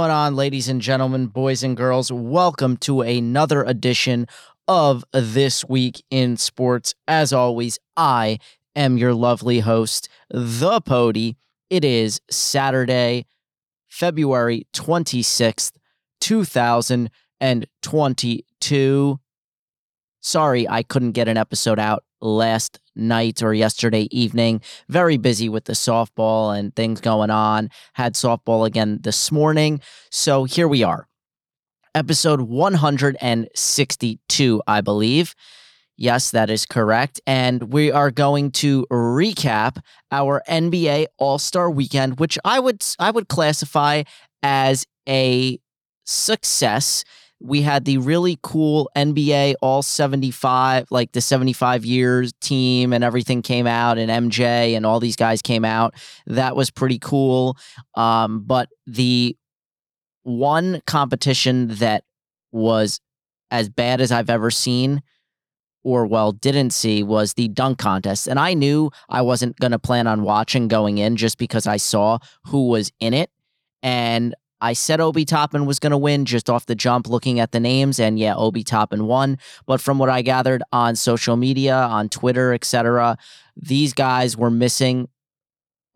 Going on, ladies and gentlemen, boys and girls? Welcome to another edition of This Week in Sports. As always, I am your lovely host, The Pody. It is Saturday, February 26th, 2022. Sorry, I couldn't get an episode out last night or yesterday evening. Very busy with the softball and things going on. Had softball again this morning. So here we are. Episode 162, I believe. Yes, that is correct. And we are going to recap our NBA All-Star weekend, which I would I would classify as a success we had the really cool NBA all 75, like the 75 years team and everything came out and MJ and all these guys came out. That was pretty cool. Um, but the one competition that was as bad as I've ever seen or well didn't see was the dunk contest and I knew I wasn't going to plan on watching going in just because I saw who was in it and I said Obi Toppin was going to win just off the jump looking at the names and yeah Obi Toppin won. But from what I gathered on social media on Twitter etc these guys were missing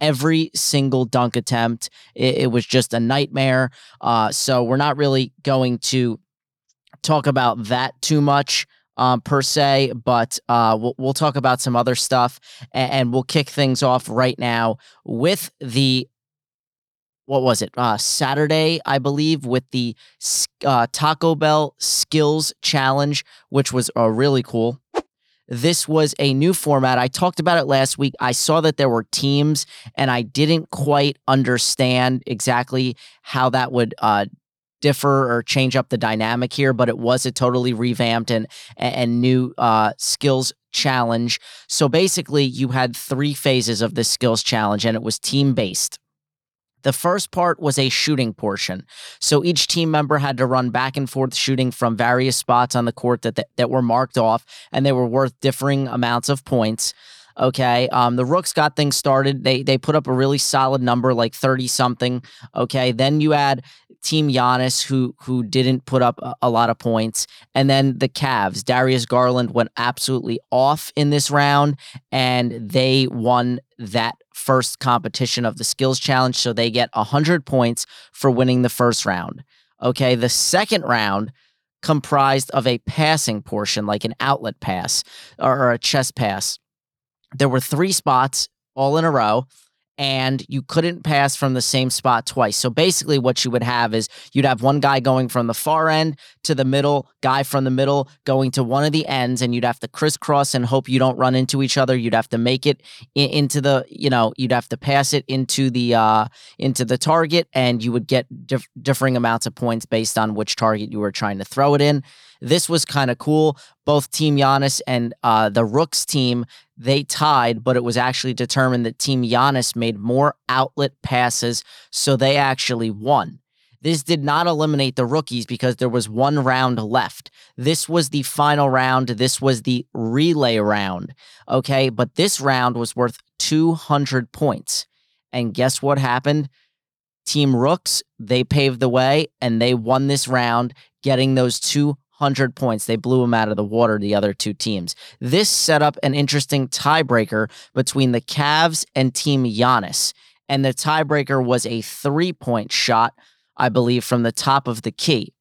every single dunk attempt. It, it was just a nightmare. Uh, so we're not really going to talk about that too much um, per se, but uh, we'll, we'll talk about some other stuff and, and, we'll kick things off right now with the what was it? Uh, Saturday, I believe, with the uh, Taco Bell Skills Challenge, which was uh, really cool. This was a new format. I talked about it last week. I saw that there were teams, and I didn't quite understand exactly how that would uh, differ or change up the dynamic here. But it was a totally revamped and and new uh, skills challenge. So basically, you had three phases of this skills challenge, and it was team based. The first part was a shooting portion. So each team member had to run back and forth shooting from various spots on the court that, that, that were marked off, and they were worth differing amounts of points. Okay. Um, the Rooks got things started. They they put up a really solid number, like 30 something. Okay. Then you add Team Giannis, who who didn't put up a, a, lot of points, and then the Cavs. Darius Garland went absolutely off in this round, and they won that first competition of the skills challenge. So they get 100 points for winning the first round. Okay. The second round comprised of a passing portion, like an outlet pass or a chest pass. There were three spots all in a row and you couldn't pass from the same spot twice. So basically, what you would have is you'd have one guy going from the far end to the middle, guy from the middle going to one of the ends, and you'd have to crisscross and hope you don't run into each other. You'd have to make it in, into the, you know, you'd have to pass it into the uh, into the target, and you would get dif- differing amounts of points based on which target you were trying to throw it in. This was kind of cool. Both Team Giannis and uh, the Rooks team they tied, but it was actually determined that Team Giannis made more outlet passes, so they actually won. This did not eliminate the rookies because there was one round left. This was the final round. This was the relay round. Okay. But this round was worth 200 points. And guess what happened? Team Rooks, they paved the way and they won this round, getting those 200 100 points. They blew them out of the water, the other two teams. This set up an interesting tiebreaker between the Cavs and Team Giannis. And the tiebreaker was a three point shot, I believe, from the top of the key.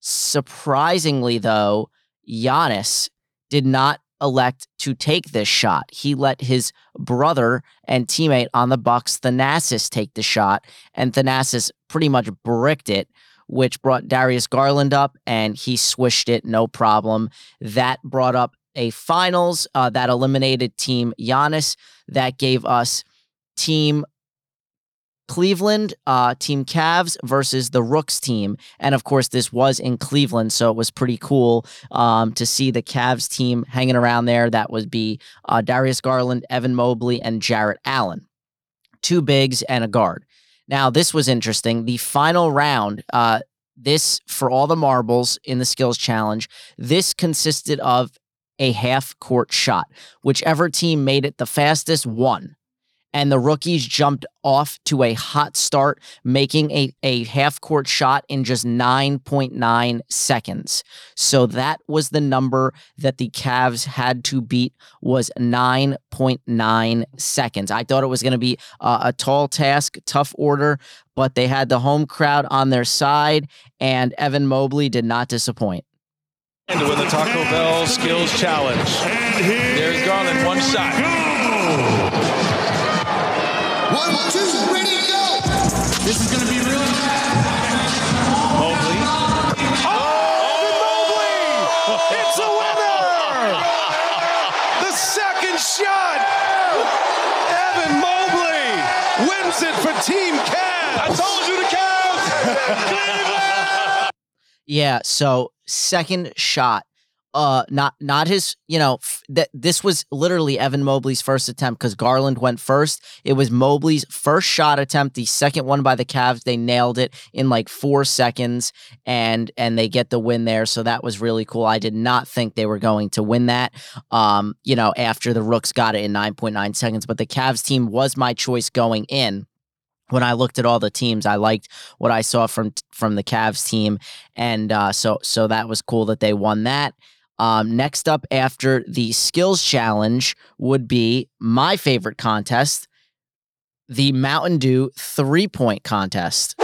Surprisingly, though, Giannis did not elect to take this shot. He let his brother and teammate on the Bucks, Thanasis, take the shot, and Thanasis pretty much bricked it which brought Darius Garland up and he swished it no problem. That brought up a finals uh, that eliminated Team Giannis. That gave us Team Cleveland, uh, Team Cavs versus the Rooks team. And of course, this was in Cleveland, so it was pretty cool um, to see the Cavs team hanging around there. That would be uh, Darius Garland, Evan Mobley, and Jarrett Allen. Two bigs and a guard. Now, this was interesting. The final round, uh, this for all the marbles in the skills challenge, this consisted of a half court shot. Whichever team made it the fastest won. And the rookies jumped off to a hot start, making a, a half court shot in just 9.9 seconds. So that was the number that the Cavs had to beat was 9.9 seconds. I thought it was going to be a, a tall task, tough order, but they had the home crowd on their side, and Evan Mobley did not disappoint. And to win the Taco Bell Skills Challenge. There's Garland, one shot. One, two, ready, go! This is going to be real. Mobley. Oh, Mobley! It's a winner! The second shot! Evan Mobley wins it for Team Cavs! I told you the Cavs! Cleveland! Yeah, so second shot uh not not his you know f- that this was literally Evan Mobley's first attempt because Garland went first. It was Mobley's first shot attempt, the second one by the Cavs. They nailed it in like four seconds and and they get the win there. So that was really cool. I did not think they were going to win that. Um, you know, after the Rooks got it in 9.9 seconds, but the Cavs team was my choice going in when I looked at all the teams, I liked what I saw from from the Cavs team, and uh, so so that was cool that they won that. Um, next up after the skills challenge would be my favorite contest, the Mountain Dew three point contest.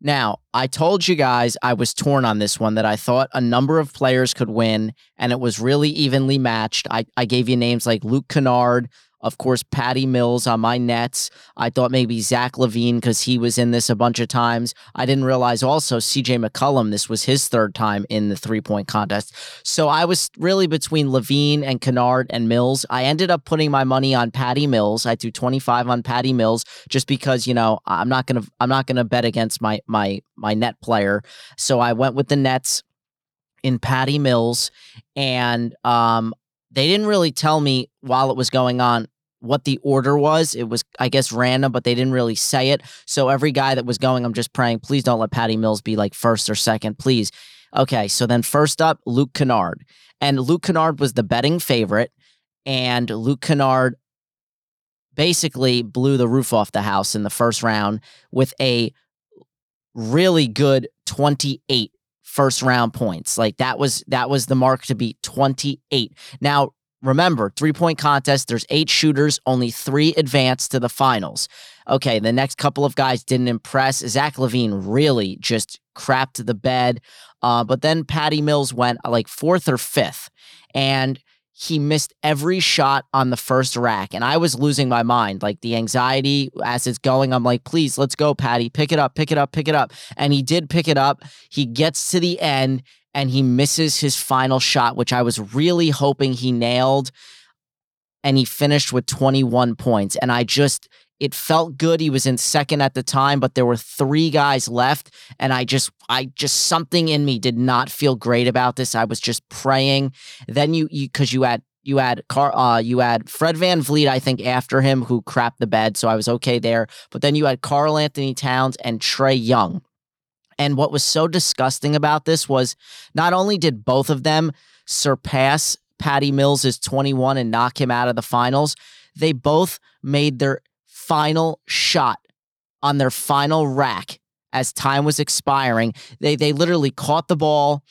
Now, I told you guys I was torn on this one, that I thought a number of players could win, and it was really evenly matched. I, I gave you names like Luke Kennard, of course, Patty Mills on my nets. I thought maybe Zach LaVine because he was in this a bunch of times. I didn't realize also CJ McCollum, this was his third time in the three point contest. So I was really between LaVine and Kennard and Mills. I ended up putting my money on Patty Mills. I threw 25 on Patty Mills just because, you know, I'm not gonna I'm not gonna bet against my my my net player. So I went with the Nets in Patty Mills. And um they didn't really tell me while it was going on what the order was. It was, I guess, random, but they didn't really say it. So every guy that was going, I'm just praying, please don't let Patty Mills be like first or second, please. Okay, so then first up, Luke Kennard. And Luke Kennard was the betting favorite. And Luke Kennard basically blew the roof off the house in the first round with a really good 28 first round points. Like that was that was the mark to beat 28. Now, remember, three-point contest, there's 8 shooters, only 3 advance to the finals. Okay, the next couple of guys didn't impress. Zach LaVine really just crapped the bed. Uh, but then Patty Mills went like fourth or fifth. And he missed every shot on the first rack. And I was losing my mind. Like the anxiety as it's going, I'm like, please, let's go, Patty. Pick it up, pick it up, pick it up. And he did pick it up. He gets to the end and he misses his final shot, which I was really hoping he nailed. And he finished with 21 points. And I just, it felt good. He was in second at the time, but there were three guys left. And I just, I just, something in me did not feel great about this. I was just praying. Then you, you, cause you had, you had Car, uh, you had Fred VanVleet, I think, after him, who crapped the bed. So I was okay there. But then you had Karl-Anthony Towns and Trae Young. And what was so disgusting about this was not only did both of them surpass Patty Mills' 21 and knock him out of the finals, they both made their final shot on their final rack as time was expiring. They they literally caught the ball.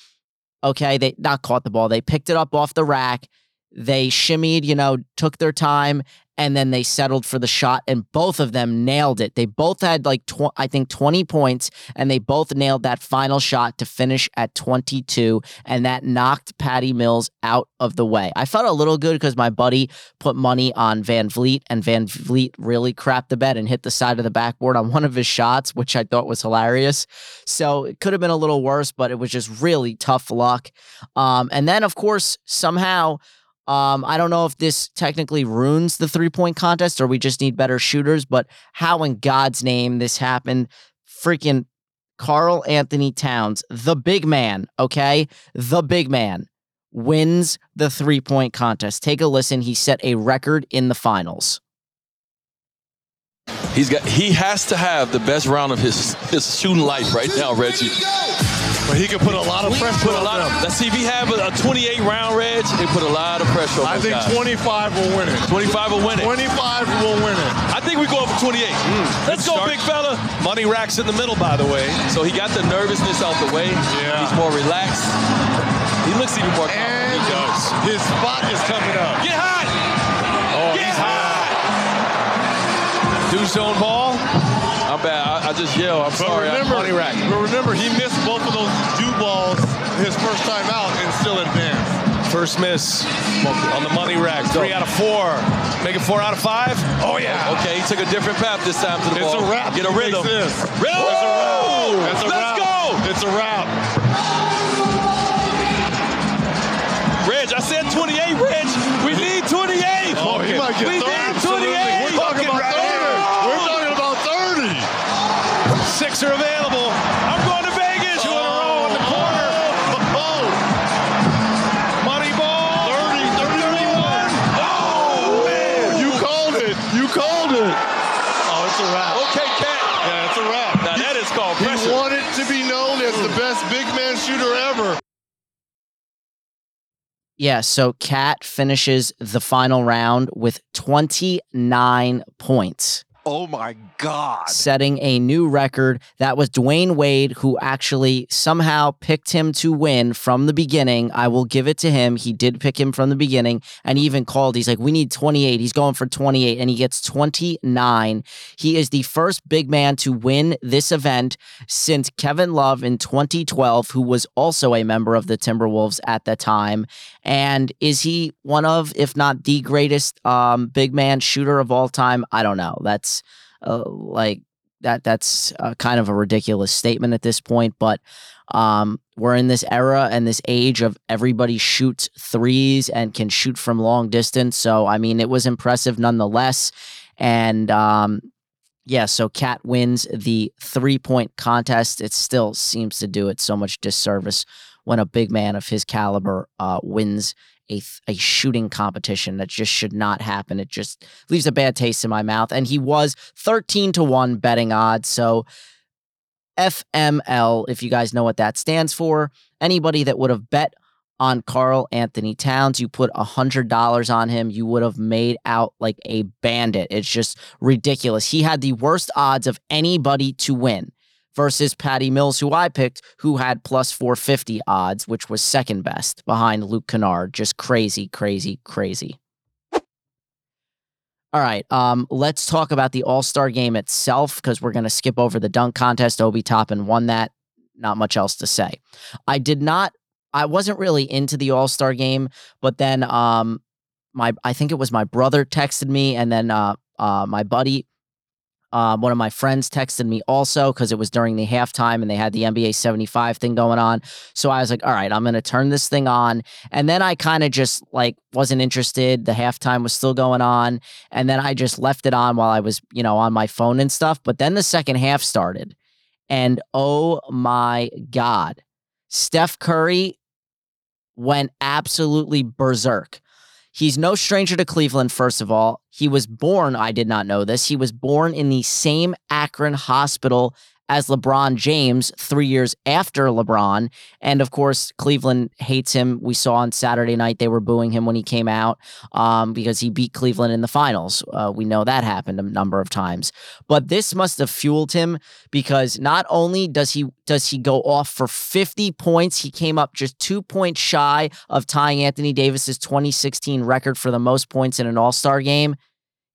Okay, they not caught the ball. They picked it up off the rack. They shimmied, you know, took their time, and then they settled for the shot, and both of them nailed it. They both had like, tw- I think, 20 points, and they both nailed that final shot to finish at 22, and that knocked Patty Mills out of the way. I felt a little good because my buddy put money on VanVleet, and VanVleet really crapped the bed and hit the side of the backboard on one of his shots, which I thought was hilarious. So it could have been a little worse, but it was just really tough luck. Um, and then, of course, somehow, um, I don't know if this technically ruins the three point contest or we just need better shooters, but how in God's name this happened? Freaking Karl-Anthony Towns, the big man, okay? The big man wins the three point contest. Take a listen. He set a record in the finals. He's got he has to have the best round of his his shooting life right now, Reggie. But he can put a lot of We pressure put a on them. of, let's see if he have a, a 28 round Reg, it put a lot of pressure on I think guys. 25 will win it. 25 will win it. 25 will win it. I think we go up for 28. Hmm. Let's go, start. big fella. Money racks in the middle, by the way. So he got the nervousness out the way. Yeah. He's more relaxed. He looks even more confident. And He does. his spot is coming up. Get hot! Oh, Get he's hot! Deuce zone ball. I'm bad. I, I just yell. I'm But sorry. I'm remember, money rack. but remember, he missed both of those dew balls his first time out and still advanced. First miss on the money rack. Three out of four. Make it four out of five. Oh yeah. Okay, he took a different path this time to the It's ball. a wrap. Get a He rhythm. makes this. Rhythm! It's a wrap. It's a Let's wrap. go! It's a wrap. Reg, I said 28, Reg. We need 28. Oh, he might get we 30. need 28. 30. Six are available. I'm going to Vegas. Two in a row in the corner. Oh. oh, Money ball. 30, 31. Oh, man. You called it. You called it. Oh, it's a wrap. Okay, KAT. Yeah, it's a wrap. Now that is called pressure. He wanted to be known as the best big man shooter ever. Yeah, so KAT finishes the final round with 29 points. Oh my God. setting a new record. That was Dwyane Wade, who actually somehow picked him to win from the beginning. I will give it to him. He did pick him from the beginning, and he even called. He's like, "We need 28." He's going for 28, and he gets 29. He is the first big man to win this event since Kevin Love in 2012, who was also a member of the Timberwolves at the time. And is he one of, if not the greatest, um, big man shooter of all time? I don't know. That's uh, like that that's uh, kind of a ridiculous statement at this point but um, we're in this era and this age of everybody shoots threes and can shoot from long distance so i mean it was impressive nonetheless and um, yeah so KAT wins the three point contest it still seems to do it so much disservice when a big man of his caliber uh, wins a, a shooting competition that just should not happen. It just leaves a bad taste in my mouth. And he was 13 to 1 betting odds. So FML, if you guys know what that stands for, anybody that would have bet on Karl-Anthony Towns, you put $100 on him, you would have made out like a bandit. It's just ridiculous. He had the worst odds of anybody to win versus Patty Mills, who I picked, who had plus 450 odds, which was second best behind Luke Kennard. Just crazy, crazy, crazy. All right, um, let's talk about the All Star game itself because we're going to skip over the dunk contest. Obi Toppin won that. Not much else to say. I did not. I wasn't really into the All Star game, but then um, my I think it was my brother texted me, and then uh, uh, my buddy um, one of my friends texted me also because it was during the halftime and they had the NBA 75 thing going on. So I was like, all right, I'm going to turn this thing on. And then I kind of just like wasn't interested. The halftime was still going on. And then I just left it on while I was, you know, on my phone and stuff. But then the second half started. And oh my God, Steph Curry went absolutely berserk. He's no stranger to Cleveland, first of all. He was born, I did not know this, he was born in the same Akron hospital as LeBron James three years after LeBron. And of course, Cleveland hates him. We saw on Saturday night they were booing him when he came out um, because he beat Cleveland in the finals. Uh, we know that happened a number of times. But this must have fueled him because not only does he does he go off for 50 points, he came up just two points shy of tying Anthony Davis's 2016 record for the most points in an All Star game.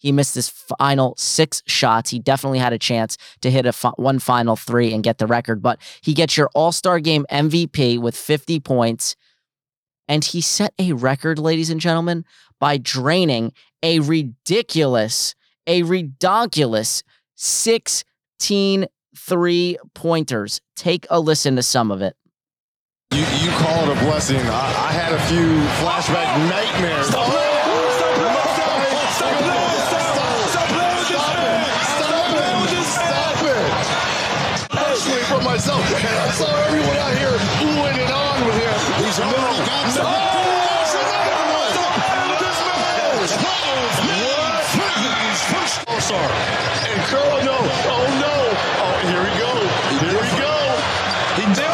He missed his final six shots. He definitely had a chance to hit a fi- one final three and get the record, but he gets your All Star game MVP with 50 points. And he set a record, ladies and gentlemen, by draining a ridiculous, a redonkulous 16 three pointers. Take a listen to some of it. You, you call it a blessing. I, I had a few flashback nightmares. Stop playing. Stop playing. Stop playing. Stop playing. Stop playing. Stop playing with this man. Stop it! Personally for myself, and I saw everyone out here oohing and on with him. He's a middle. All-star. And Curl, no. Oh, no. Oh, here we go. Here we go. He did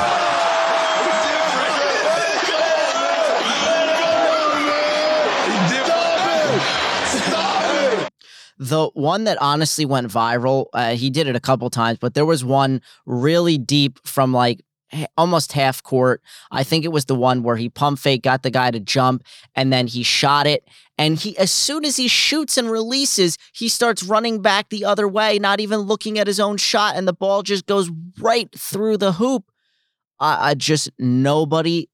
the one that honestly went viral, uh, he did it a couple times, but there was one really deep from like almost half court. I think it was the one where he pump fake, got the guy to jump, and then he shot it. And he, as soon as he shoots and releases, he starts running back the other way, not even looking at his own shot, and the ball just goes right through the hoop. I, I just nobody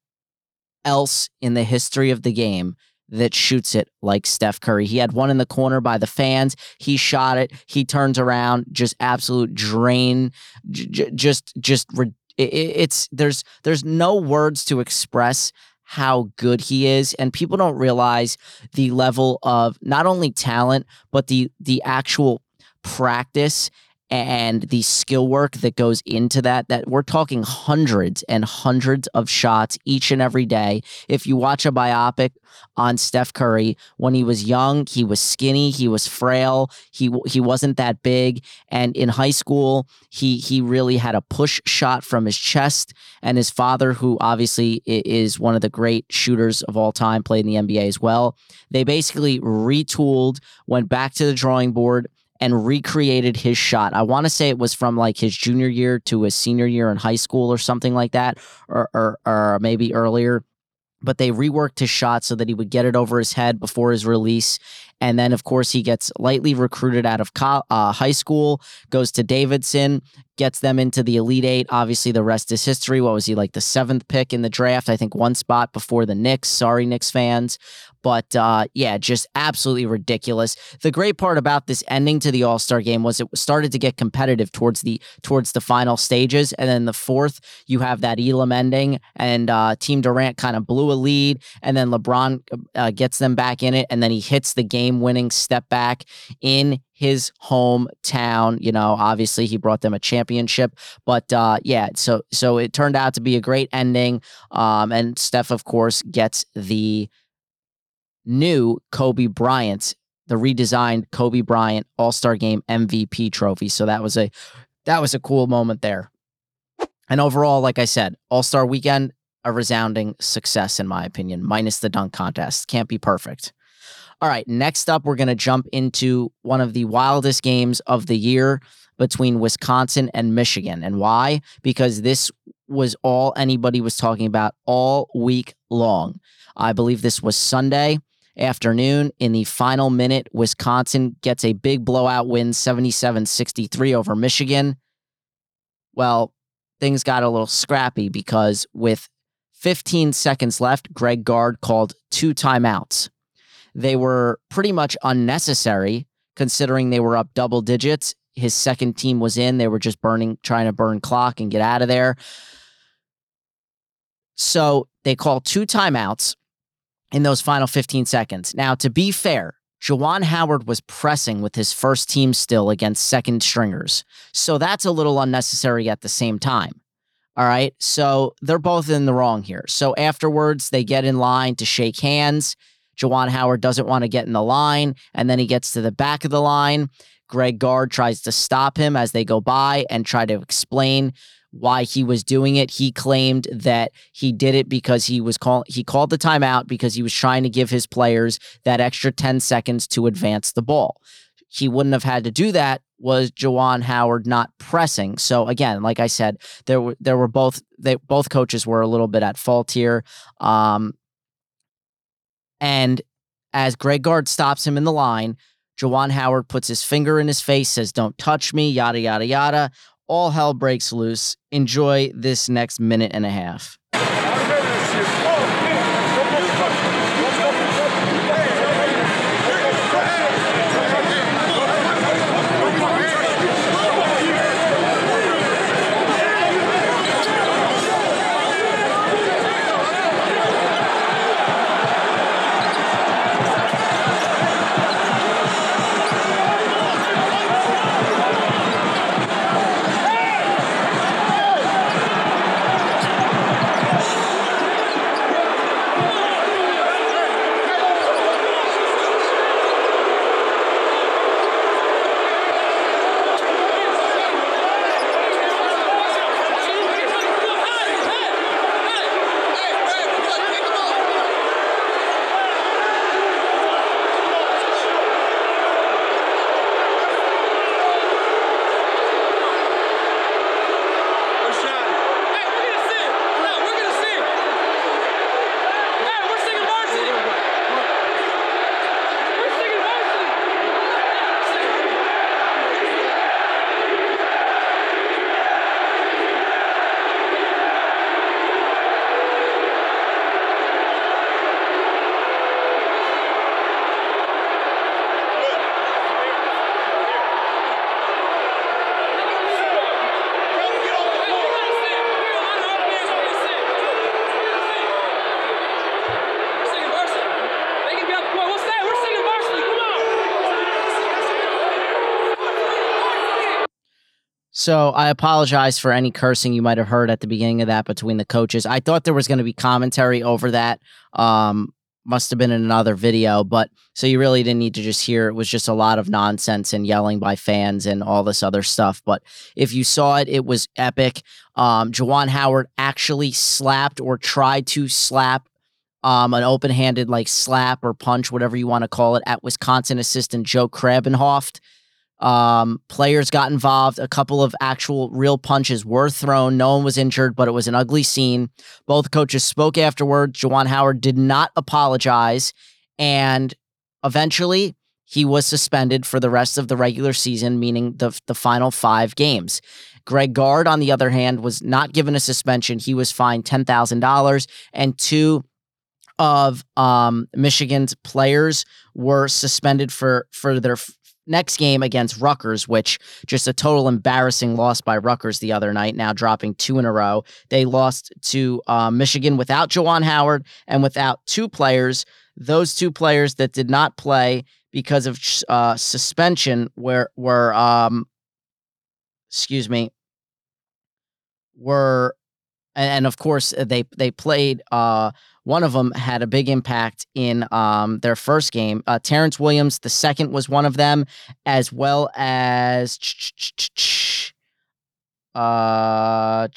else in the history of the game that shoots it like Steph Curry. He had one in the corner by the fans. He shot it. He turns around, just absolute drain. J- just, just it's there's there's no words to express how good he is and people don't realize the level of not only talent but the the actual practice and the skill work that goes into that that we're talking hundreds and hundreds of shots each and every day. If you watch a biopic on Steph Curry when he was young he was skinny he was frail he he wasn't that big. And in high school he he really had a push shot from his chest. And his father who obviously is one of the great shooters of all time played in the NBA as well they basically retooled went back to the drawing board and recreated his shot. I want to say it was from like his junior year to his senior year in high school or something like that, or, or, or maybe earlier. But they reworked his shot so that he would get it over his head before his release. And then, of course, he gets lightly recruited out of co- uh, high school, goes to Davidson, gets them into the Elite Eight. Obviously, the rest is history. What was he like the seventh pick in the draft? I think one spot before the Knicks. Sorry, Knicks fans. But uh, yeah, just absolutely ridiculous. The great part about this ending to the All Star game was it started to get competitive towards the towards the final stages, and then the fourth you have that Elam ending, and uh, Team Durant kind of blew a lead, and then LeBron uh, gets them back in it, and then he hits the game winning step back in his hometown. You know, obviously he brought them a championship, but uh, yeah, so so it turned out to be a great ending. Um, and Steph, of course, gets the new Kobe Bryant, the redesigned Kobe Bryant All Star Game MVP trophy. So that was a that was a cool moment there. And overall, like I said, All Star Weekend a resounding success in my opinion, minus the dunk contest. Can't be perfect. All right, next up, we're going to jump into one of the wildest games of the year between Wisconsin and Michigan. And why? Because this was all anybody was talking about all week long. I believe this was Sunday afternoon. In the final minute, Wisconsin gets a big blowout win 77 63 over Michigan. Well, things got a little scrappy because with 15 seconds left, Greg Gard called two timeouts. They were pretty much unnecessary considering they were up double digits. His second team was in. They were just burning, trying to burn clock and get out of there. So they called two timeouts in those final 15 seconds. Now, to be fair, Juwan Howard was pressing with his first team still against second stringers. So that's a little unnecessary at the same time. All right. So they're both in the wrong here. So afterwards, they get in line to shake hands. Juwan Howard doesn't want to get in the line. And then he gets to the back of the line. Greg Gard tries to stop him as they go by and try to explain why he was doing it. He claimed that he did it because he was call he called the timeout because he was trying to give his players that extra 10 seconds to advance the ball. He wouldn't have had to do that was Juwan Howard not pressing. So again, like I said, there were there were both they both coaches were a little bit at fault here. Um, and as Greg Gard stops him in the line, Juwan Howard puts his finger in his face, says, Don't touch me, yada, yada, yada. All hell breaks loose. Enjoy this next minute and a half. So I apologize for any cursing you might have heard at the beginning of that between the coaches. I thought there was going to be commentary over that. Um, must have been in another video, but so you really didn't need to just hear it was just a lot of nonsense and yelling by fans and all this other stuff. But if you saw it, it was epic. Um, Juwan Howard actually slapped or tried to slap um, an open-handed like slap or punch, whatever you want to call it, at Wisconsin assistant Joe Krabbenhoft. Um, players got involved. A couple of actual real punches were thrown. No one was injured, but it was an ugly scene. Both coaches spoke afterward. Juwan Howard did not apologize. And eventually, he was suspended for the rest of the regular season, meaning the, the final five games. Greg Gard, on the other hand, was not given a suspension. He was fined $10,000, and two of um, Michigan's players were suspended for, for their next game against Rutgers, which just a total embarrassing loss by Rutgers the other night, now dropping two in a row. They lost to uh, Michigan without Juwan Howard and without two players. Those two players that did not play because of uh, suspension were were um, excuse me were and, and of course they they played uh one of them had a big impact in um, their first game. Uh, Terrance Williams, the second, was one of them, as well as. Uh,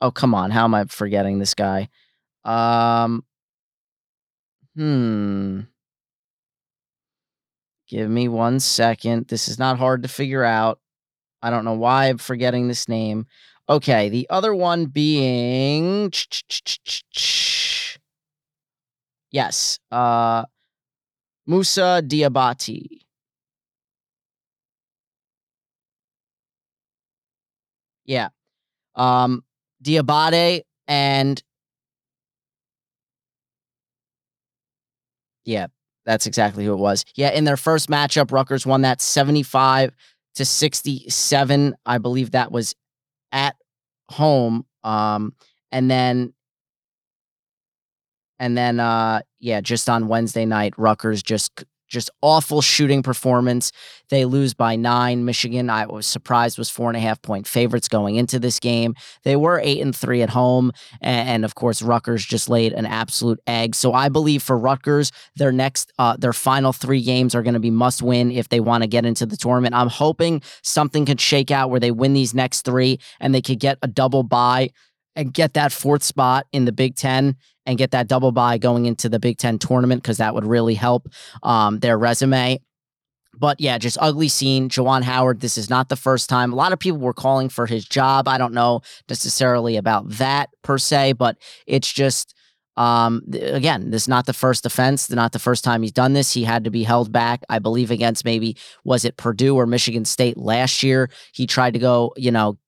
oh, come on. How am I forgetting this guy? Um, hmm. Give me one second. This is not hard to figure out. I don't know why I'm forgetting this name. Okay, the other one being yes, uh, Moussa Diabate. Yeah, um, Diabate and yeah, that's exactly who it was. Yeah, in their first matchup, Rutgers won that seventy-five to sixty-seven. I believe that was at home. Um, and then and then uh yeah, just on Wednesday night, Rutgers just just awful shooting performance. They lose by nine. Michigan, I was surprised, was four and a half point favorites going into this game. They were eight and three at home. And, of course, Rutgers just laid an absolute egg. So I believe for Rutgers, their next, uh, their final three games are going to be must win if they want to get into the tournament. I'm hoping something could shake out where they win these next three and they could get a double bye and get that fourth spot in the Big Ten and get that double bye going into the Big Ten tournament because that would really help um, their resume. But yeah, just ugly scene. Juwan Howard, this is not the first time. A lot of people were calling for his job. I don't know necessarily about that per se, but it's just, um, again, this is not the first offense. Not the first time he's done this. He had to be held back, I believe, against maybe, was it Purdue or Michigan State last year? He tried to go, you know,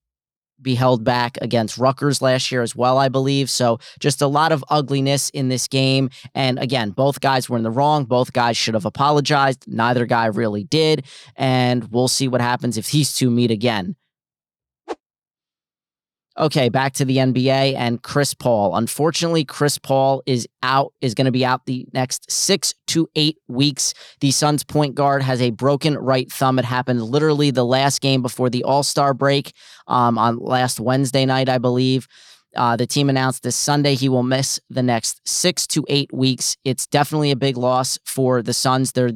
be held back against Rutgers last year as well, I believe. So just a lot of ugliness in this game. And again, both guys were in the wrong. Both guys should have apologized. Neither guy really did. And we'll see what happens if these two meet again. Okay, back to the NBA and Chris Paul. Unfortunately, Chris Paul is out, is going to be out the next six to eight weeks. The Suns point guard has a broken right thumb. It happened literally the last game before the All Star break um, on last Wednesday night, I believe. Uh, the team announced this Sunday he will miss the next six to eight weeks. It's definitely a big loss for the Suns. They're,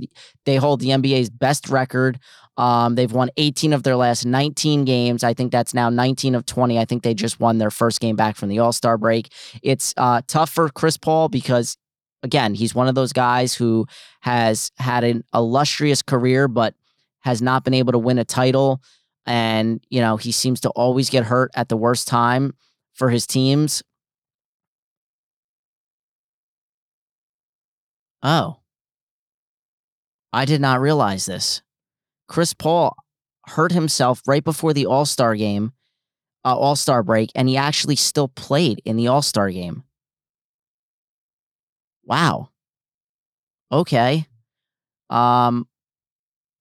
they hold the NBA's best record um, they've won 18 of their last 19 games. I think that's now 19 of 20. I think they just won their first game back from the All Star break. It's uh, tough for Chris Paul because, again, he's one of those guys who has had an illustrious career, but has not been able to win a title. And, you know, he seems to always get hurt at the worst time for his teams. Oh. I did not realize this. Chris Paul hurt himself right before the All Star game, uh, All Star break, and he actually still played in the All Star game. Wow. Okay. Um.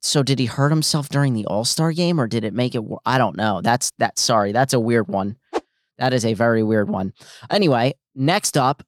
So did he hurt himself during the All Star game, or did it make it? I don't know. That's that. Sorry, that's a weird one. That is a very weird one. Anyway, next up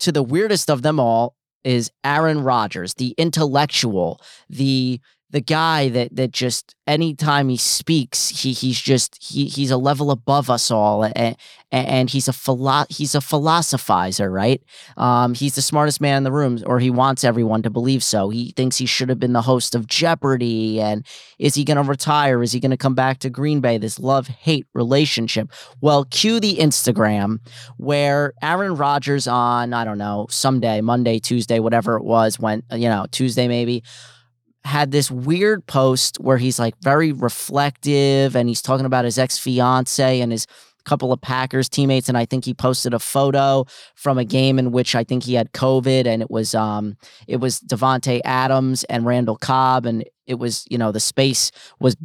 to the weirdest of them all is Aaron Rodgers, the intellectual, the the guy that that just anytime he speaks, he he's just he he's a level above us all, and, and he's a philo- he's a philosophizer, right? Um, he's the smartest man in the room, or he wants everyone to believe so. He thinks he should have been the host of Jeopardy, and is he going to retire? Is he going to come back to Green Bay? This love hate relationship. Well, cue the Instagram where Aaron Rodgers on I don't know someday Monday, Tuesday, whatever it was, when you know Tuesday maybe had this weird post where he's like very reflective and he's talking about his ex fiance and his couple of Packers teammates. And I think he posted a photo from a game in which I think he had COVID and it was um it was Davante Adams and Randall Cobb and it was you know the space was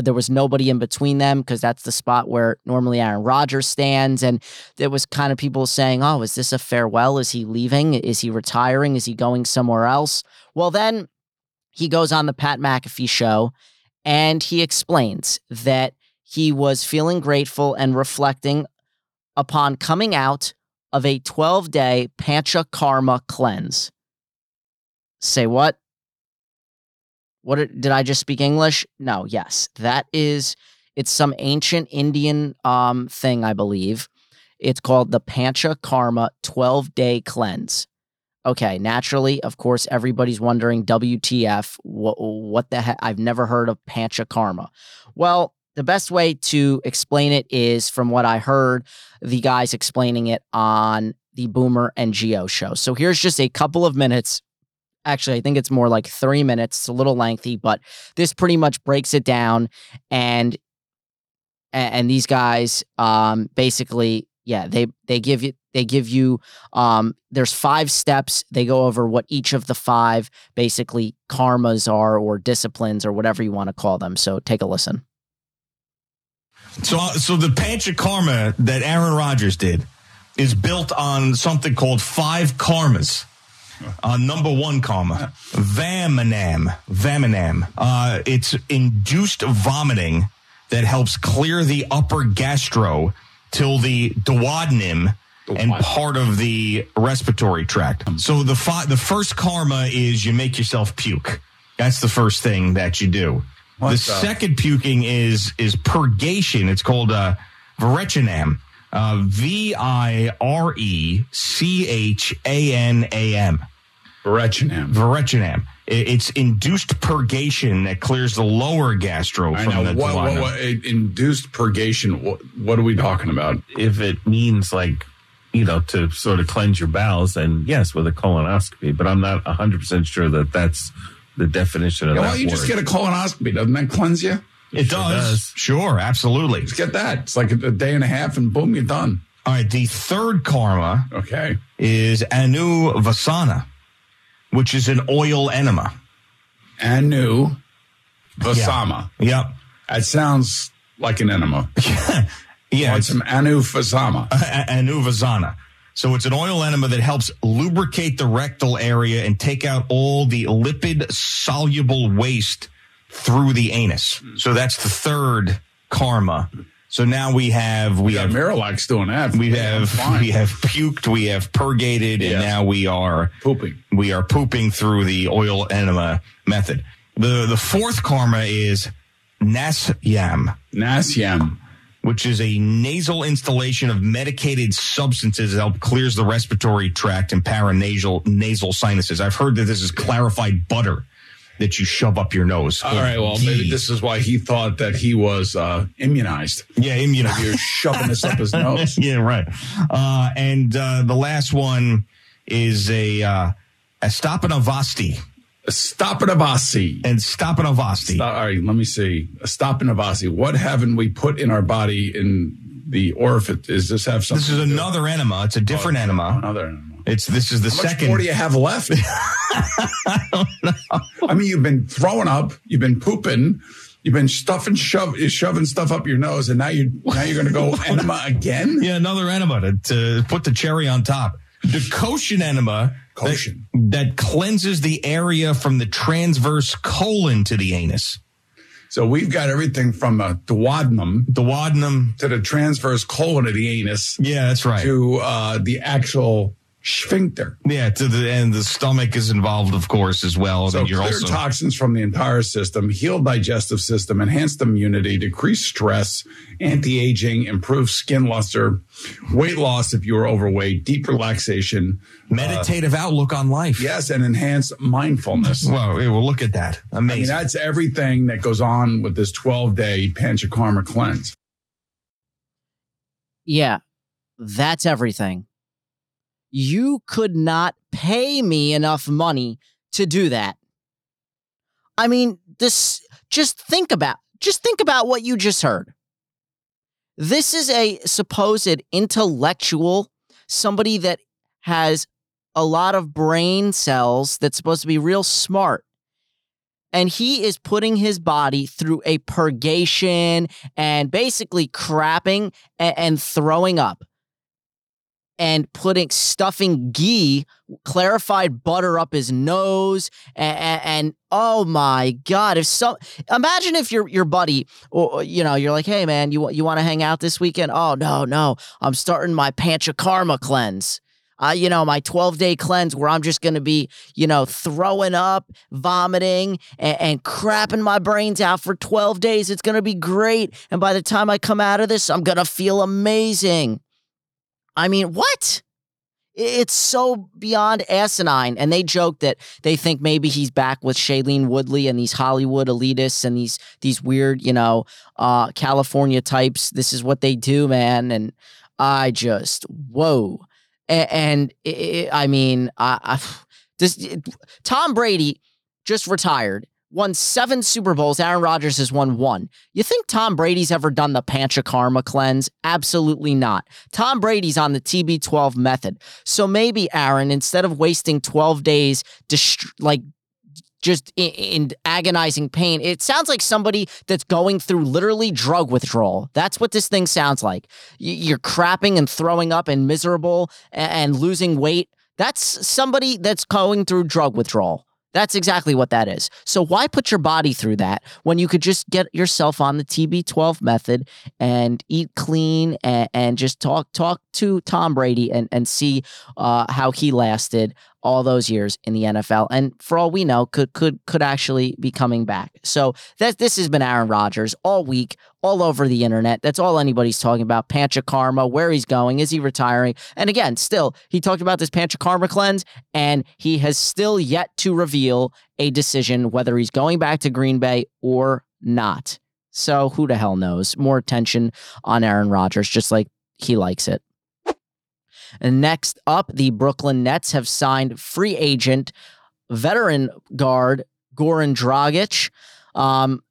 there was nobody in between them because that's the spot where normally Aaron Rodgers stands. And there was kind of people saying, oh, is this a farewell? Is he leaving? Is he retiring? Is he going somewhere else? Well, then he goes on the Pat McAfee show and he explains that he was feeling grateful and reflecting upon coming out of a 12 day Panchakarma cleanse. Say what? What did I just speak English? No, yes. That is it's some ancient Indian um thing, I believe. It's called the Panchakarma 12 day cleanse. Okay, naturally, of course, everybody's wondering WTF, what, what the heck? I've never heard of Panchakarma. Well, the best way to explain it is from what I heard, the guys explaining it on the Boomer and Gio show. So here's just a couple of minutes. Actually, I think it's more like three minutes. It's a little lengthy, but this pretty much breaks it down. And and these guys um basically yeah they they give you they give you um there's five steps they go over what each of the five basically karmas are or disciplines or whatever you want to call them so take a listen So, so the Panchakarma that Aaron Rodgers did is built on something called five karmas. Uh, number one karma, Vamanam. Vamanam. Uh, it's induced vomiting that helps clear the upper gastro till the duodenum and part of the respiratory tract. So the fi- the first karma is you make yourself puke. That's the first thing that you do. the, second puking is is purgation. It's called uh, virechanam. Uh, V I R E C H A N A M. Virechinam. Virechanam. It's induced purgation that clears the lower gastro I from know. the What, what, what, induced purgation. What, what are we talking about? if it means like you know to sort of cleanse your bowels And yes with a colonoscopy but i'm not 100% sure that that's the definition of Yeah, that why don't you just get a colonoscopy? Doesn't that cleanse you? It sure does. does. Sure, absolutely. Just get that. It's like a, a day and a half, and boom, you're done. All right. The third karma Okay. is Anu Vasana, which is an oil enema. Anu Vasama. Yep. That sounds like an enema. Yeah. It's some Anu Vasama. A- Anu Vasana. So it's an oil enema that helps lubricate the rectal area and take out all the lipid soluble waste through the anus. So that's the third karma. So now we have we Yeah, have Miralax doing that. we have fine. we have puked, we have purgated, and Yes. now we are pooping. we are pooping through the oil enema method. The the fourth karma is nasyam, Nasyam. Which is a nasal installation of medicated substances that help clears the respiratory tract and paranasal nasal sinuses. I've heard that this is clarified butter that you shove up your nose. All right. Well, maybe this is why he thought that he was uh, immunized. yeah, immunized. You're shoving this up his nose. yeah, right. Uh, and uh, the last one is a uh, Stopanavasi. And stopanavasti. All right, let me see. Stopanavasi. What haven't we put in our body in the orifice? Does this have something? This is another enema. It's a oh, different enema. Another enema. It's this is the How much second. more do you have left? I, don't know. I mean, you've been throwing up, you've been pooping, you've been stuffing, shove, shoving stuff up your nose, and now you now you're going to go enema again. yeah, another enema to, to put the cherry on top. The Koshin enema Koshin. That, that cleanses the area from the transverse colon to the anus. So we've got everything from a duodenum Duodenum. to the transverse colon of the anus Yeah, that's right. to uh, the actual sphincter. Yeah, to the and the stomach is involved, of course, as well. So you're clear also toxins from the entire system, heal digestive system, enhanced immunity, decrease stress, anti-aging, improve skin luster, weight loss if you are overweight, deep relaxation, uh, meditative outlook on life. yes, and enhanced mindfulness. Well, yeah, well, look at that. I mean, that's everything that goes on with this 12-day Panchakarma cleanse. Yeah, that's everything. You could not pay me enough money to do that. I mean, this just think about just think about what you just heard. This is a supposed intellectual, somebody that has a lot of brain cells that's supposed to be real smart. And he is putting his body through a purgation and basically crapping and, and throwing up and putting stuffing ghee, clarified butter up his nose, and, and, oh my god! If some imagine if your your buddy, or you know, you're like, hey man, you you want to hang out this weekend? Oh no, no, I'm starting my Panchakarma cleanse. Uh, you know, my 12 day cleanse where I'm just going to be, you know, throwing up, vomiting, and, and crapping my brains out for 12 days. It's going to be great. And by the time I come out of this, I'm going to feel amazing. I mean, what? It's so beyond asinine. And they joke that they think maybe he's back with Shailene Woodley and these Hollywood elitists and these these weird, you know, uh, California types. This is what they do, man. And I just whoa. A- And, it, I mean, I, I Tom Brady just retired. Won seven Super Bowls. Aaron Rodgers has won one. You think Tom Brady's ever done the Panchakarma cleanse? Absolutely not. Tom Brady's on the TB12 method. So maybe, Aaron, instead of wasting 12 days, dist- like just in, in agonizing pain, it sounds like somebody that's going through literally drug withdrawal. That's what this thing sounds like. You're crapping and throwing up and miserable and losing weight. That's somebody that's going through drug withdrawal. That's exactly what that is. So why put your body through that when you could just get yourself on the TB12 method and eat clean and, and just talk talk to Tom Brady and and see uh, how he lasted all those years in the NFL and for all we know could could could actually be coming back. So that this has been Aaron Rodgers all week all over the internet. That's all anybody's talking about. Panchakarma, where he's going, is he retiring? And again, still he talked about this Panchakarma cleanse and he has still yet to reveal a decision whether he's going back to Green Bay or not. So who the hell knows? More attention on Aaron Rodgers just like he likes it. And next up, the Brooklyn Nets have signed free agent veteran guard Goran Dragic. Um,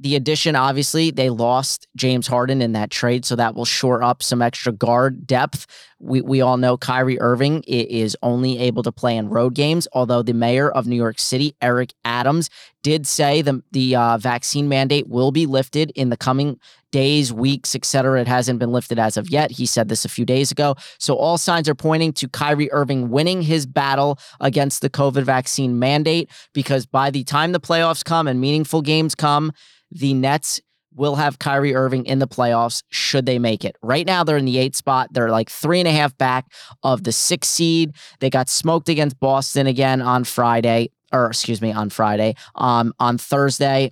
the addition, obviously, they lost James Harden in that trade, so that will shore up some extra guard depth. We we all know Kyrie Irving is only able to play in road games, although the mayor of New York City, Eric Adams, did say the the uh, vaccine mandate will be lifted in the coming days, weeks, etc. It hasn't been lifted as of yet. He said this a few days ago. So all signs are pointing to Kyrie Irving winning his battle against the COVID vaccine mandate because by the time the playoffs come and meaningful games come, the Nets will have Kyrie Irving in the playoffs should they make it. Right now, they're in the eighth spot. They're like three and a half back of the sixth seed. They got smoked against Boston again on Friday, or excuse me, on Friday. Um, on Thursday,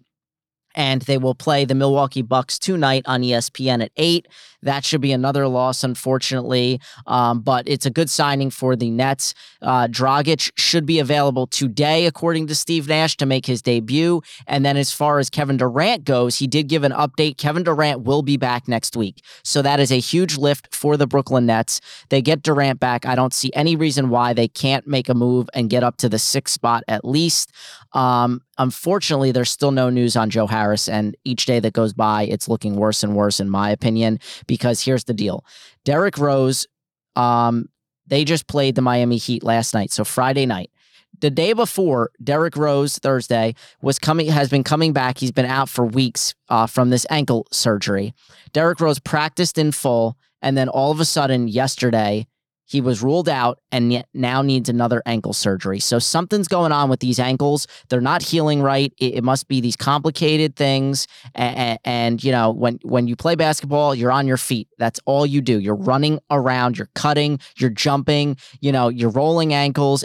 and they will play the Milwaukee Bucks tonight on ESPN at eight. That should be another loss, unfortunately, um, but it's a good signing for the Nets. Uh, Dragic should be available today, according to Steve Nash, to make his debut. And then, as far as Kevin Durant goes, he did give an update. Kevin Durant will be back next week, so that is a huge lift for the Brooklyn Nets. They get Durant back. I don't see any reason why they can't make a move and get up to the sixth spot at least. Um, unfortunately, there's still no news on Joe Harris, and each day that goes by, it's looking worse and worse, in my opinion. Because here's the deal: Derrick Rose, um, they just played the Miami Heat last night, so Friday night. The day before, Derrick Rose Thursday was coming has been coming back. He's been out for weeks uh, from this ankle surgery. Derrick Rose practiced in full, and then all of a sudden, yesterday, He was ruled out and yet now needs another ankle surgery. So something's going on with these ankles. They're not healing right. It, it must be these complicated things. And, and, you know, when when you play basketball, you're on your feet. That's all you do. You're running around. You're cutting. You're jumping. You know, you're rolling ankles.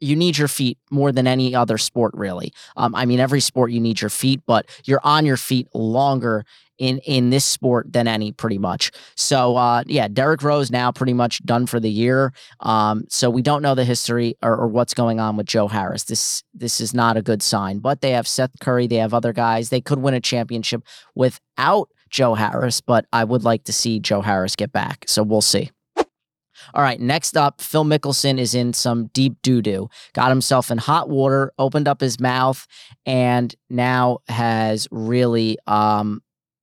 You need your feet more than any other sport, really. Um, I mean, every sport you need your feet, but you're on your feet longer in in this sport than any pretty much. So uh, yeah, Derrick Rose now pretty much done for the year. Um, so we don't know the history or, or, what's going on with Joe Harris. This this is not a good sign. But they have Seth Curry, they have other guys. They could win a championship without Joe Harris, but I would like to see Joe Harris get back. So we'll see. All right, next up, Phil Mickelson is in some deep doo doo. Got himself in hot water, opened up his mouth, and now has really um,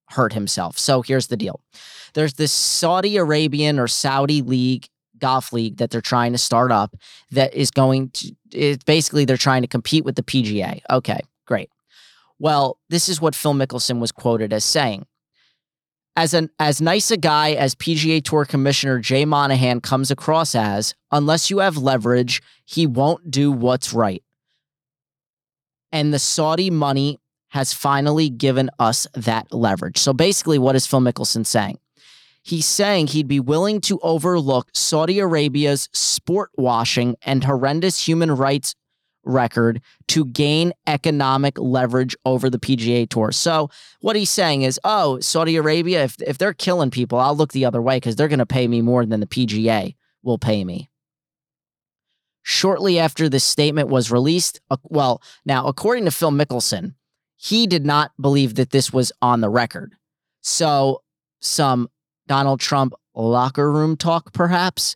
hurt himself. So here's the deal there's this Saudi Arabian or Saudi league golf league that they're trying to start up that is going to basically they're trying to compete with the PGA. Okay, great. Well, this is what Phil Mickelson was quoted as saying. As an as nice a guy as PGA Tour Commissioner Jay Monahan comes across as, unless you have leverage, he won't do what's right. And the Saudi money has finally given us that leverage. So basically, what is Phil Mickelson saying? He's saying he'd be willing to overlook Saudi Arabia's sport washing and horrendous human rights record to gain economic leverage over the PGA Tour. So what he's saying is, oh, Saudi Arabia, if if they're killing people, I'll look the other way because they're going to pay me more than the PGA will pay me. Shortly after this statement was released, uh, well, now according to Phil Mickelson, he did not believe that this was on the record. So, some Donald Trump locker room talk, perhaps.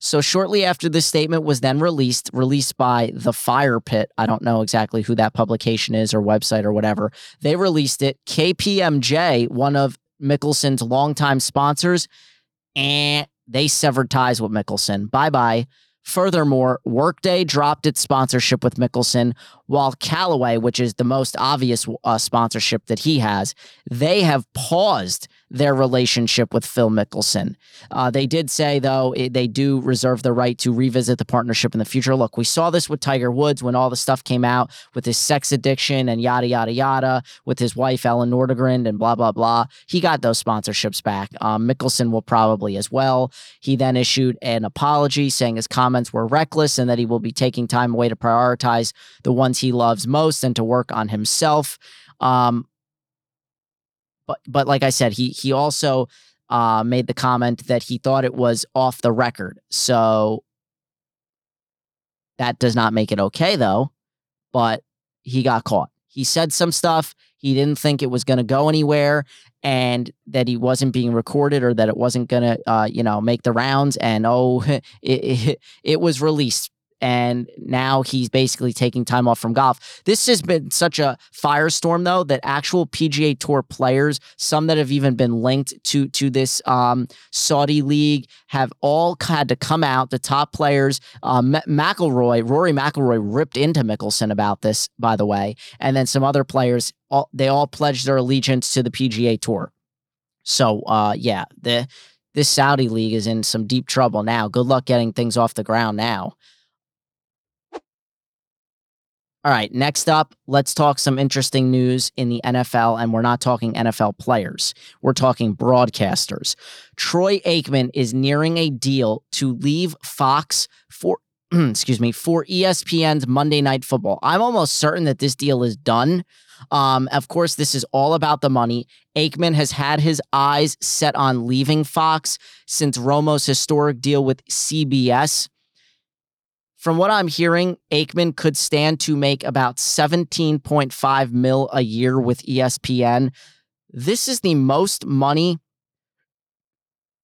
So, shortly after this statement was then released, released by The Fire Pit, I don't know exactly who that publication is or website or whatever, they released it. KPMG, one of Mickelson's longtime sponsors, and they severed ties with Mickelson. Bye bye. Furthermore, Workday dropped its sponsorship with Mickelson, while Callaway, which is the most obvious uh, sponsorship that he has, they have paused their relationship with Phil Mickelson. Uh, they did say, though, it, they do reserve the right to revisit the partnership in the future. Look, we saw this with Tiger Woods when all the stuff came out with his sex addiction and yada, yada, yada, with his wife, Elin Nordegren, and blah, blah, blah. He got those sponsorships back. Um, Mickelson will probably as well. He then issued an apology saying his comments were reckless and that he will be taking time away to prioritize the ones he loves most and to work on himself. Um, but but like I said, he he also uh, made the comment that he thought it was off the record. So that does not make it okay though. But he got caught. He said some stuff. He didn't think it was going to go anywhere, and that he wasn't being recorded or that it wasn't going to, uh, you know, make the rounds. And oh, it, it, it was released and now he's basically taking time off from golf. This has been such a firestorm, though, that actual PGA Tour players, some that have even been linked to to this um, Saudi league, have all had to come out. The top players, uh, McIlroy, Rory McIlroy, ripped into Mickelson about this, by the way, and then some other players, all, they all pledged their allegiance to the PGA Tour. So, uh, yeah, the this Saudi league is in some deep trouble now. Good luck getting things off the ground now. All right, next up, let's talk some interesting news in the NFL. And we're not talking NFL players, we're talking broadcasters. Troy Aikman is nearing a deal to leave Fox for. excuse me, for ESPN's Monday Night Football. I'm almost certain that this deal is done. Um, of course, this is all about the money. Aikman has had his eyes set on leaving Fox since Romo's historic deal with CBS. From what I'm hearing, Aikman could stand to make about 17.5 mil a year with ESPN. This is the most money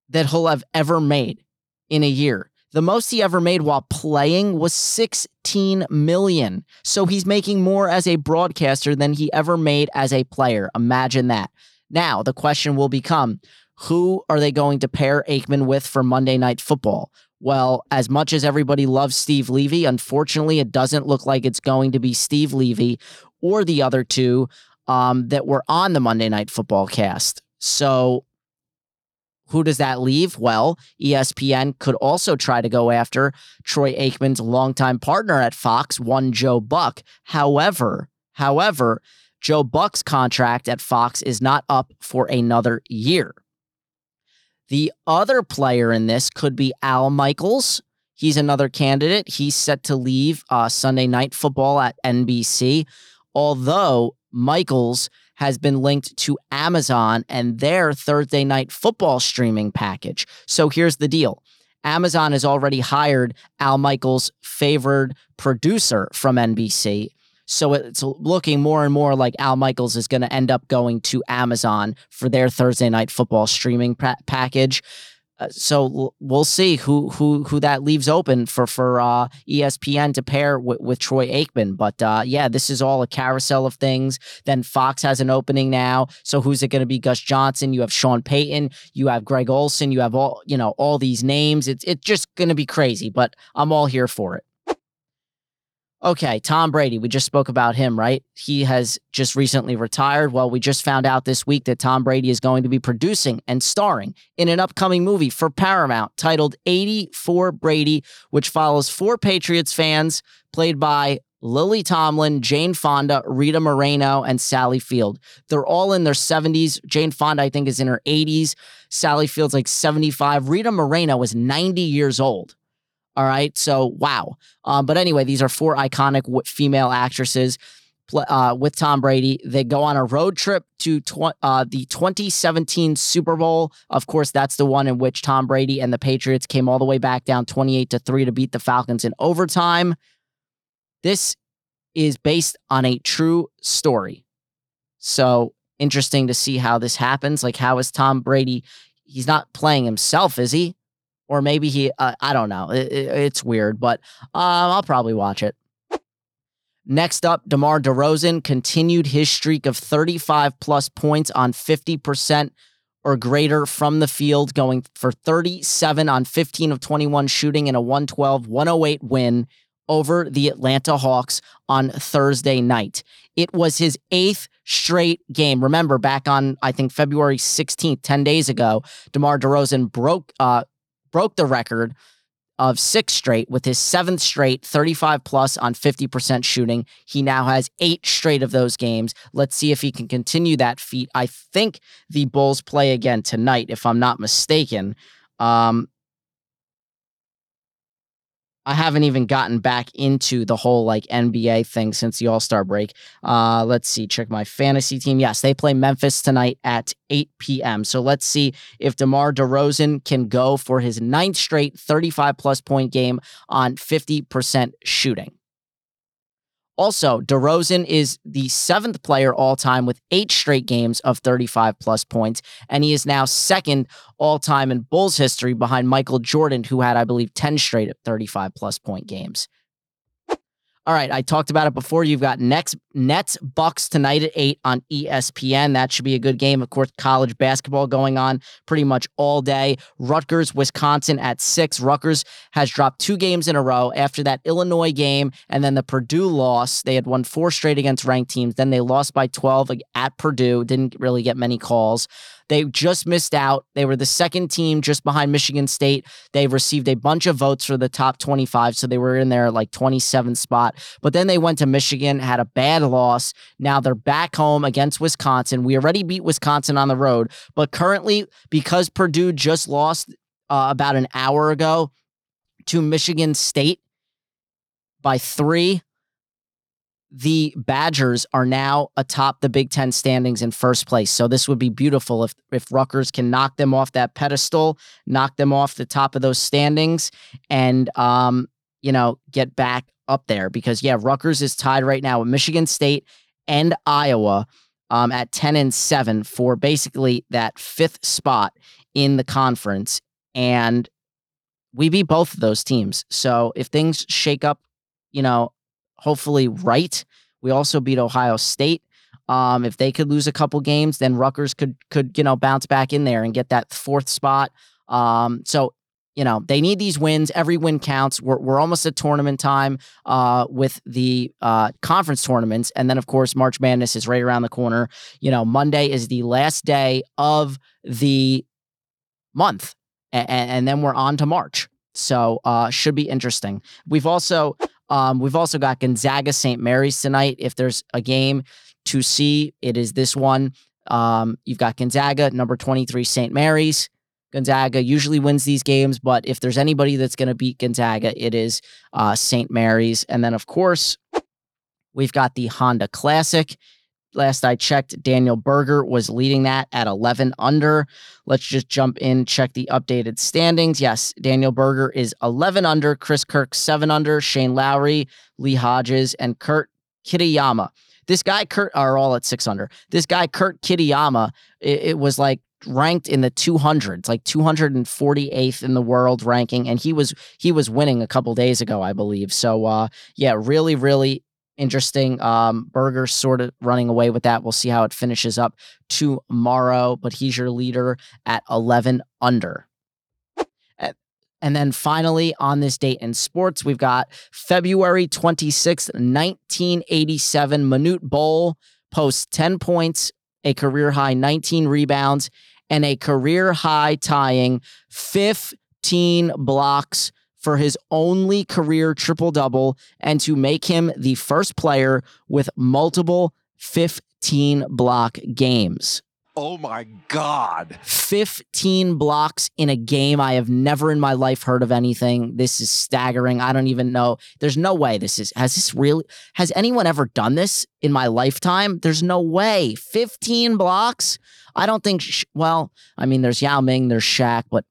that he'll have ever made in a year. The most he ever made while playing was 16 million. So he's making more as a broadcaster than he ever made as a player. Imagine that. Now, the question will become who are they going to pair Aikman with for Monday Night Football? Well, as much as everybody loves Steve Levy, unfortunately, it doesn't look like it's going to be Steve Levy or the other two um, that were on the Monday Night Football cast. So, who does that leave? Well, ESPN could also try to go after Troy Aikman's longtime partner at Fox, one Joe Buck. However, however, Joe Buck's contract at Fox is not up for another year. The other player in this could be Al Michaels. He's another candidate. He's set to leave uh, Sunday Night Football at NBC, although Michaels has been linked to Amazon and their Thursday Night Football streaming package. So here's the deal. Amazon has already hired Al Michaels' favored producer from NBC. So it's looking more and more like Al Michaels is going to end up going to Amazon for their Thursday night football streaming pa- package. Uh, so we'll see who who who that leaves open for for uh, ESPN to pair with, with Troy Aikman. But uh, yeah, this is all a carousel of things. Then Fox has an opening now. So who's it going to be? Gus Johnson. You have Sean Payton. You have Greg Olsen. You have all you know all these names. It's it's just going to be crazy. But I'm all here for it. Okay, Tom Brady. We just spoke about him, right? He has just recently retired. Well, we just found out this week that Tom Brady is going to be producing and starring in an upcoming movie for Paramount titled 80 for Brady, which follows four Patriots fans played by Lily Tomlin, Jane Fonda, Rita Moreno, and Sally Field. They're all in their 70s. Jane Fonda, I think, is in her 80s. Sally Field's like 75. Rita Moreno is 90 years old. All right. So, wow. Um, but anyway, these are four iconic w- female actresses uh, with Tom Brady. They go on a road trip to tw- uh, the 2017 Super Bowl. Of course, that's the one in which Tom Brady and the Patriots came all the way back down 28 to 3 to beat the Falcons in overtime. This is based on a true story. So, interesting to see how this happens. Like, how is Tom Brady? He's not playing himself, is he? Or maybe he uh, i don't know it, it, it's weird but um, i'll probably watch it next up demar DeRozan continued his streak of 35 plus points on 50% or greater from the field going for 37 on 15 of 21 shooting in a 112-108 win over the Atlanta Hawks on Thursday night. It was his eighth straight game. Remember, back on I think February 16th, 10 days ago, DeMar DeRozan broke uh, broke the record of six straight with his seventh straight 35 plus on 50% shooting. He now has eight straight of those games. Let's see if he can continue that feat. I think the Bulls play again tonight, if I'm not mistaken. Um, I haven't even gotten back into the whole like NBA thing since the All Star break. Uh, let's see, check my fantasy team. Yes, they play Memphis tonight at 8 p.m. So let's see if DeMar DeRozan can go for his ninth straight 35 plus point game on 50% shooting. Also, DeRozan is the seventh player all time with eight straight games of 35 plus points, and he is now second all time in Bulls history behind Michael Jordan, who had, I believe, 10 straight at 35 plus point games. All right, I talked about it before. You've got Nets, Nets Bucks tonight at eight on ESPN. That should be a good game. Of course, college basketball going on pretty much all day. Rutgers, Wisconsin at six. Rutgers has dropped two games in a row after that Illinois game and then the Purdue loss. They had won four straight against ranked teams. Then they lost by 12 at Purdue. Didn't really get many calls. They just missed out. They were the second team just behind Michigan State. They received a bunch of votes for the top 25, so they were in their like 27th spot. But then they went to Michigan, had a bad loss. Now they're back home against Wisconsin. We already beat Wisconsin on the road, but currently, because Purdue just lost uh, about an hour ago to Michigan State by three, the Badgers are now atop the Big Ten standings in first place. So this would be beautiful if if Rutgers can knock them off that pedestal, knock them off the top of those standings, and um, you know, get back up there. Because yeah, Rutgers is tied right now with Michigan State and Iowa um, at 10 and 7 for basically that fifth spot in the conference. And we beat both of those teams. So if things shake up, you know, hopefully right. We also beat Ohio State. Um, if they could lose a couple games, then Rutgers could could you know bounce back in there and get that fourth spot. Um, so you know they need these wins. Every win counts. We're we're almost at tournament time uh, with the uh, conference tournaments, and then of course March Madness is right around the corner. You know Monday is the last day of the month, and, and then we're on to March. So uh, should be interesting. We've also um, we've also got Gonzaga St. Mary's tonight. If there's a game to see, it is this one. Um, you've got Gonzaga, number 23, St. Mary's. Gonzaga usually wins these games, but if there's anybody that's going to beat Gonzaga, it is uh, St. Mary's. And then, of course, we've got the Honda Classic. Last I checked, Daniel Berger was leading that at 11 under. Let's just jump in, check the updated standings. Yes, Daniel Berger is 11 under, Chris Kirk 7 under, Shane Lowry, Lee Hodges, and Kurt Kitayama. This guy, Kurt, are all at 6 under. This guy, Kurt Kitayama, it, it was like ranked in the 200s like 248th in the world ranking and he was he was winning a couple days ago i believe so uh yeah really really interesting. Um, Berger sort of running away with that. We'll see how it finishes up tomorrow, but he's your leader at 11 under. And then finally, on this date in sports, we've got February 26th, 1987. Manute Bol posts 10 points, a career high 19 rebounds, and a career high tying 15 blocks for his only career triple double and to make him the first player with multiple 15 block games. Oh my God. 15 blocks in a game. I have never in my life heard of anything. This is staggering. I don't even know. There's no way this is, has this really, has anyone ever done this in my lifetime? There's no way. 15 blocks? I don't think, well, I mean, there's Yao Ming, there's Shaq, but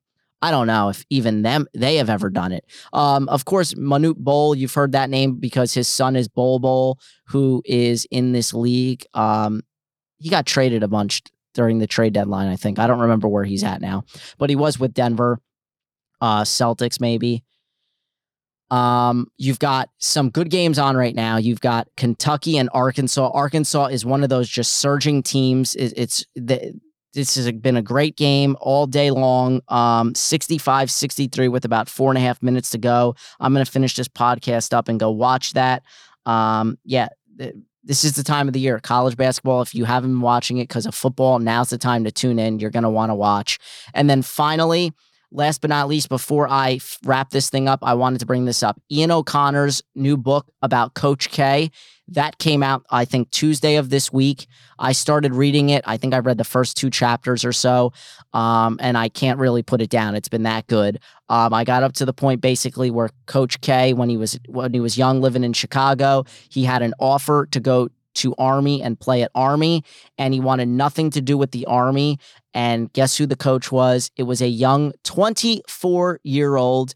I don't know if even them they have ever done it. Um, of course, Manute Bol, you've heard that name because his son is Bol Bol, who is in this league. Um, he got traded a bunch during the trade deadline. I think I don't remember where he's at now, but he was with Denver, uh, Celtics maybe. Um, you've got some good games on right now. You've got Kentucky and Arkansas. Arkansas is one of those just surging teams. It, it's the this has been a great game all day long. Um, 65 63 with about four and a half minutes to go. I'm going to finish this podcast up and go watch that. Um, yeah, th- this is the time of the year. College basketball, if you haven't been watching it because of football, now's the time to tune in. You're going to want to watch. And then finally, last but not least, before I wrap this thing up, I wanted to bring this up. Ian O'Connor's new book about Coach K. That came out, I think, Tuesday of this week. I started reading it. I think I read the first two chapters or so, um, and I can't really put it down. It's been that good. Um, I got up to the point basically where Coach K, when he was when he was young, living in Chicago, he had an offer to go to Army and play at Army, and he wanted nothing to do with the Army. And guess who the coach was? It was a young 24 year old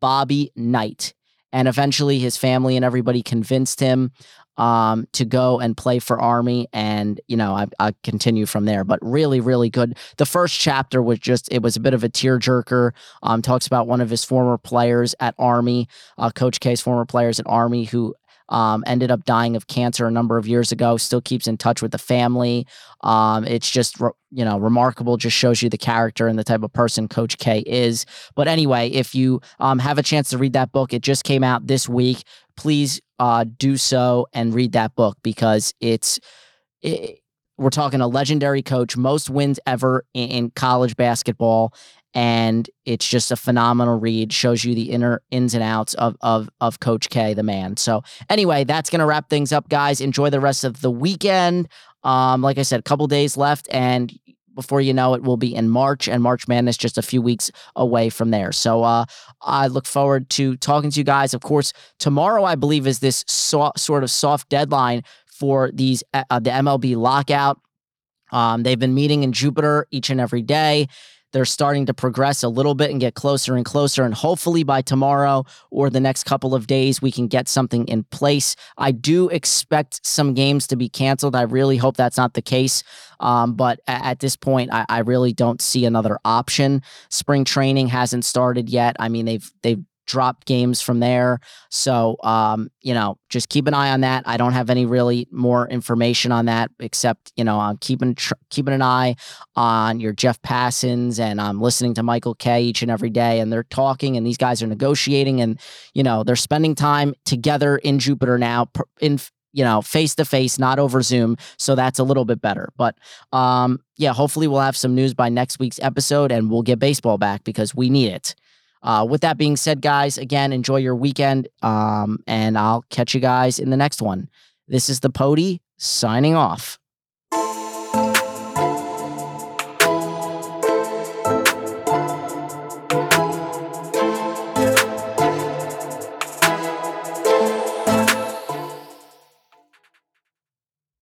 Bobby Knight. And eventually his family and everybody convinced him um, to go and play for Army. And, you know, I, I continue from there, but really, really good. The first chapter was just, it was a bit of a tearjerker. Um, talks about one of his former players at Army, uh, Coach K's former players at Army who um, ended up dying of cancer a number of years ago. Still keeps in touch with the family. Um, it's just you know remarkable. Just shows you the character and the type of person Coach K is. But anyway, if you um, have a chance to read that book, it just came out this week. Please uh, do so and read that book because it's. It, we're talking a legendary coach, most wins ever in college basketball, and it's just a phenomenal read shows you the inner ins and outs of of of coach k the man. So anyway that's gonna wrap things up guys. Enjoy the rest of the weekend. Um like i said a couple days left and before you know it we'll be in march and march madness just a few weeks away from there. So uh i look forward to talking to you guys. Of course tomorrow i believe is this so- sort of soft deadline for these uh, the mlb lockout. Um, they've been meeting in jupiter each and every day they're starting to progress a little bit and get closer and closer. And hopefully by tomorrow or the next couple of days, we can get something in place. I do expect some games to be canceled. I really hope that's not the case. Um, but at, this point, I, I really don't see another option. Spring training hasn't started yet. I mean, they've they've dropped games from there. So, um, you know, just keep an eye on that. I don't have any really more information on that, except you know, I'm keeping tr- keeping an eye on your Jeff Passan, and I'm listening to Michael Kay each and every day, and they're talking, and these guys are negotiating, and you know, they're spending time together in Jupiter now. In you know, face to face, not over Zoom. So that's a little bit better. But um, yeah, hopefully we'll have some news by next week's episode and we'll get baseball back because we need it. Uh, with that being said, guys, again, enjoy your weekend. Um, and I'll catch you guys in the next one. This is the Pody signing off.